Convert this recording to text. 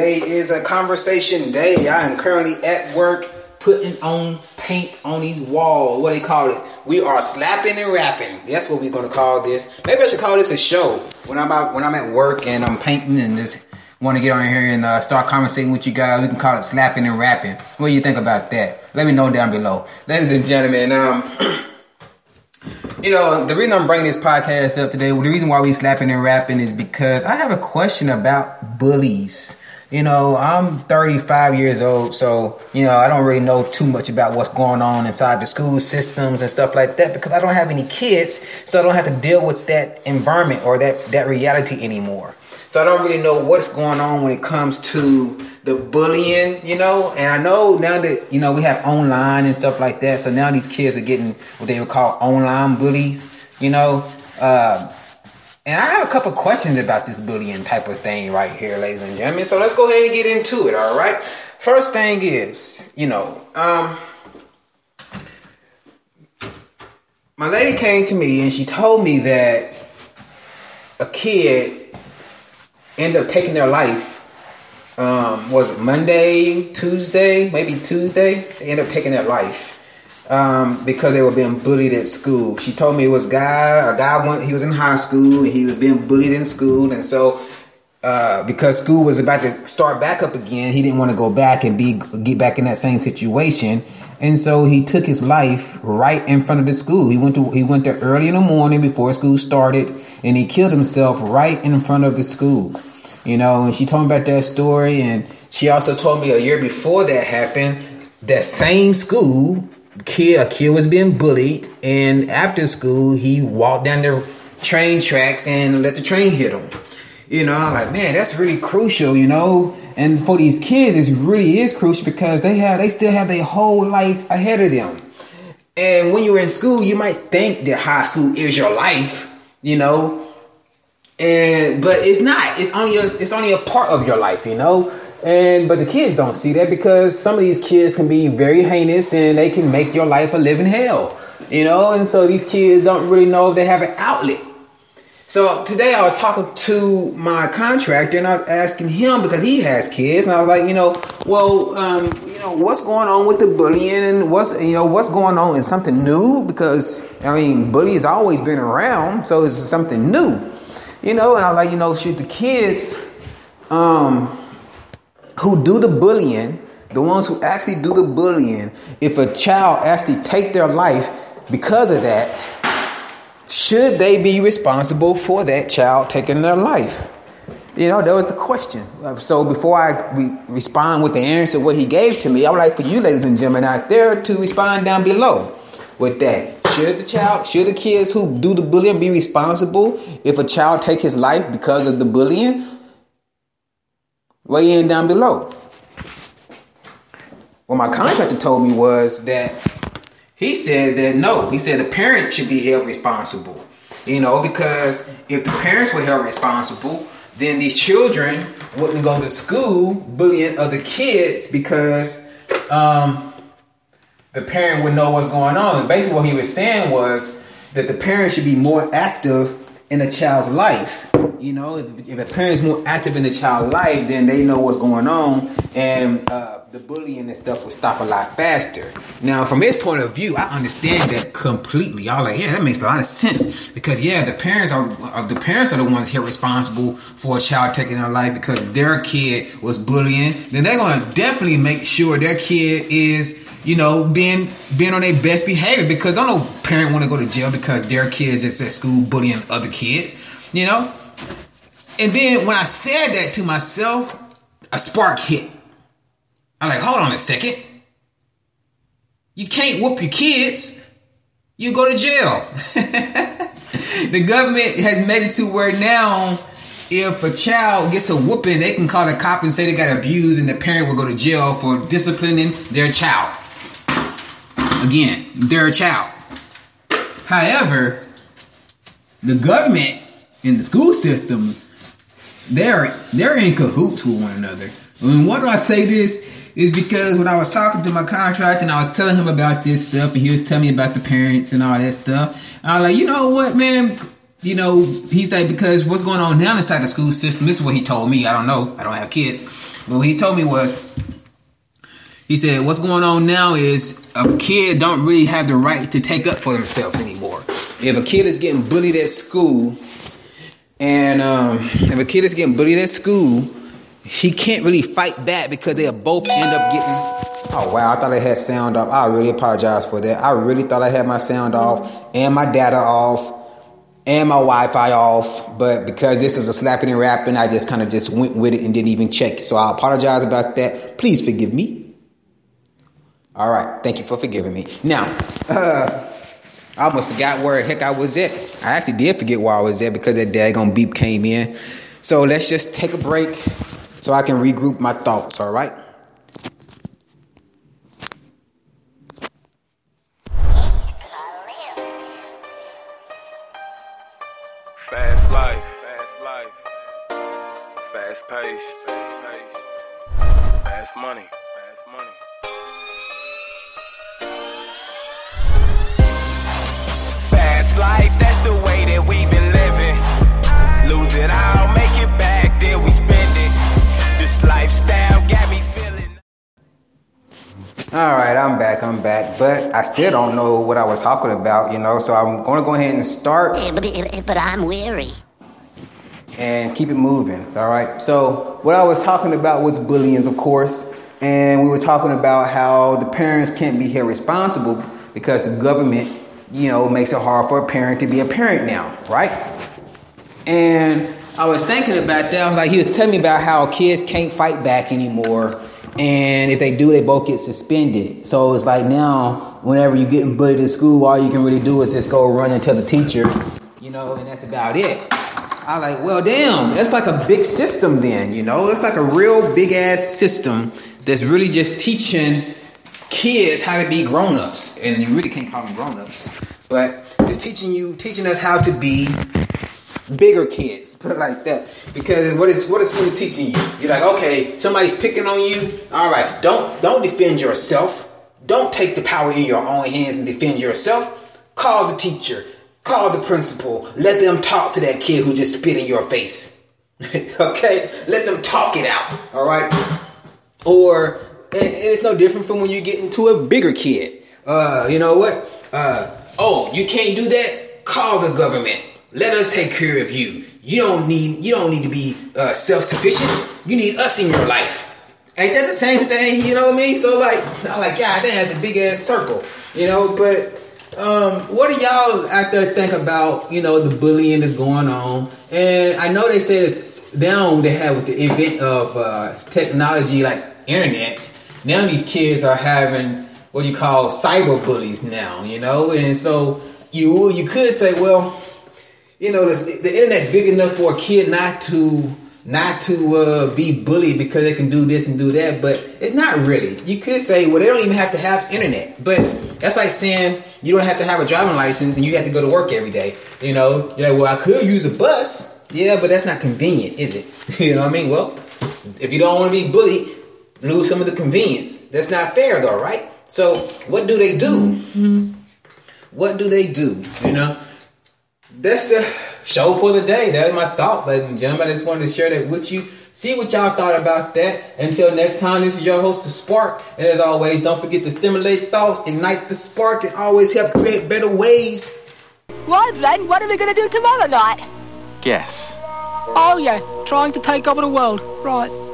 Today is a conversation day. I am currently at work putting on paint on these walls. What do they call it? We are slapping and rapping. That's what we're gonna call this. Maybe I should call this a show. When I'm out, when I'm at work and I'm painting and just want to get on here and uh, start conversating with you guys, we can call it slapping and rapping. What do you think about that? Let me know down below, ladies and gentlemen. Um. You know, the reason I'm bringing this podcast up today, the reason why we slapping and rapping is because I have a question about bullies. You know, I'm 35 years old, so, you know, I don't really know too much about what's going on inside the school systems and stuff like that because I don't have any kids, so I don't have to deal with that environment or that, that reality anymore. So I don't really know what's going on when it comes to the bullying, you know. And I know now that you know we have online and stuff like that. So now these kids are getting what they would call online bullies, you know. Uh, and I have a couple questions about this bullying type of thing right here, ladies and gentlemen. So let's go ahead and get into it. All right. First thing is, you know, um, my lady came to me and she told me that a kid end up taking their life. Um, was it Monday, Tuesday, maybe Tuesday? They end up taking their life um, because they were being bullied at school. She told me it was guy, a guy went, he was in high school, he was being bullied in school, and so uh, because school was about to start back up again, he didn't want to go back and be get back in that same situation, and so he took his life right in front of the school. He went to he went there early in the morning before school started, and he killed himself right in front of the school you know, and she told me about that story, and she also told me a year before that happened, that same school, kid, a kid was being bullied, and after school, he walked down the train tracks and let the train hit him. You know, I'm like, man, that's really crucial, you know. And for these kids, it really is crucial because they have, they still have their whole life ahead of them. And when you're in school, you might think that high school is your life, you know, and but it's not. It's only a, it's only a part of your life, you know. And but the kids don't see that because some of these kids can be very heinous and they can make your life a living hell, you know. And so these kids don't really know if they have an outlet. So today I was talking to my contractor and I was asking him because he has kids, and I was like, you know, well, um, you know, what's going on with the bullying and what's you know what's going on is something new because I mean, bullying has always been around, so it's something new. You know, and I'm like, you know, shoot, the kids um, who do the bullying, the ones who actually do the bullying, if a child actually take their life because of that, should they be responsible for that child taking their life? You know, that was the question. Uh, so before I re- respond with the answer what he gave to me, I would like for you, ladies and gentlemen, out there to respond down below with that. Should the child, should the kids who do the bullying be responsible if a child take his life because of the bullying? Weigh in down below. What my contractor told me was that he said that no, he said the parent should be held responsible. You know, because if the parents were held responsible, then these children wouldn't go to school bullying other kids because um, the parent would know what's going on. And basically, what he was saying was that the parents should be more active in a child's life. You know, if, if a parent is more active in the child's life, then they know what's going on, and uh, the bullying and stuff will stop a lot faster. Now, from his point of view, I understand that completely. Y'all like, yeah, that makes a lot of sense because yeah, the parents are uh, the parents are the ones here responsible for a child taking their life because their kid was bullying. Then they're to definitely make sure their kid is you know, being being on their best behavior because I don't know parent want to go to jail because their kids is at school bullying other kids, you know. And then when I said that to myself, a spark hit. I'm like, hold on a second. You can't whoop your kids. You go to jail. the government has made it to where now if a child gets a whooping, they can call the cop and say they got abused, and the parent will go to jail for disciplining their child. Again, they're a child. However, the government and the school system, they're they're in cahoots with one another. I mean, why do I say this? Is because when I was talking to my contractor and I was telling him about this stuff, and he was telling me about the parents and all that stuff, I was like, you know what, man? you know, he said because what's going on now inside the school system. This is what he told me. I don't know. I don't have kids, but what he told me was he said, "What's going on now is a kid don't really have the right to take up for themselves anymore. If a kid is getting bullied at school, and um, if a kid is getting bullied at school, he can't really fight back because they'll both end up getting. Oh wow! I thought I had sound off. I really apologize for that. I really thought I had my sound off and my data off and my Wi-Fi off, but because this is a slapping and rapping, I just kind of just went with it and didn't even check. So I apologize about that. Please forgive me. All right, thank you for forgiving me. Now, uh, I almost forgot where heck I was at. I actually did forget where I was at because that daggone beep came in. So let's just take a break so I can regroup my thoughts, all right? Fast life, fast life, fast pace, fast pace, fast money. life, that we've been living. Lose it all, make it back, then we spend it. This lifestyle got me feeling. All right, I'm back, I'm back, but I still don't know what I was talking about, you know, so I'm going to go ahead and start. Yeah, but, but I'm weary. And keep it moving, all right? So, what I was talking about was bullying, of course, and we were talking about how the parents can't be held responsible because the government you know, makes it hard for a parent to be a parent now, right? And I was thinking about that. I was like, he was telling me about how kids can't fight back anymore. And if they do, they both get suspended. So it's like now, whenever you're getting bullied at school, all you can really do is just go run and tell the teacher, you know, and that's about it. I was like, well, damn, that's like a big system then, you know? It's like a real big ass system that's really just teaching kids how to be grown-ups. And you really can't call them grown-ups. But it's teaching you teaching us how to be bigger kids. Put it like that. Because what is what is really teaching you? You're like okay somebody's picking on you. All right don't don't defend yourself. Don't take the power in your own hands and defend yourself. Call the teacher. Call the principal. Let them talk to that kid who just spit in your face. Okay? Let them talk it out. All right? Or and, it's no different from when you get into a bigger kid. Uh, you know what? Uh, oh, you can't do that? Call the government. Let us take care of you. You don't need you don't need to be uh, self sufficient. You need us in your life. Ain't that the same thing? You know what I mean? So like, I'm like, God, that has a big ass circle. You know, but um, what do y'all out there think about? You know, the bullying that's going on, and I know they say it's down they have with the event of uh, technology like internet now these kids are having what you call cyber bullies now, you know, and so you you could say, well, you know, the, the internet's big enough for a kid not to not to uh, be bullied because they can do this and do that, but it's not really. You could say, well, they don't even have to have internet, but that's like saying you don't have to have a driving license and you have to go to work every day. You know, you're like, well, I could use a bus, yeah, but that's not convenient, is it? you know what I mean? Well, if you don't want to be bullied, lose some of the convenience. That's not fair, though, right? So, what do they do? Mm-hmm. What do they do? You know, that's the show for the day. That's my thoughts, ladies and gentlemen. I just wanted to share that with you. See what y'all thought about that. Until next time, this is your host, The Spark. And as always, don't forget to stimulate thoughts, ignite the spark, and always help create better ways. Well, then, what are we going to do tomorrow night? Guess. Oh, yeah, trying to take over the world. Right.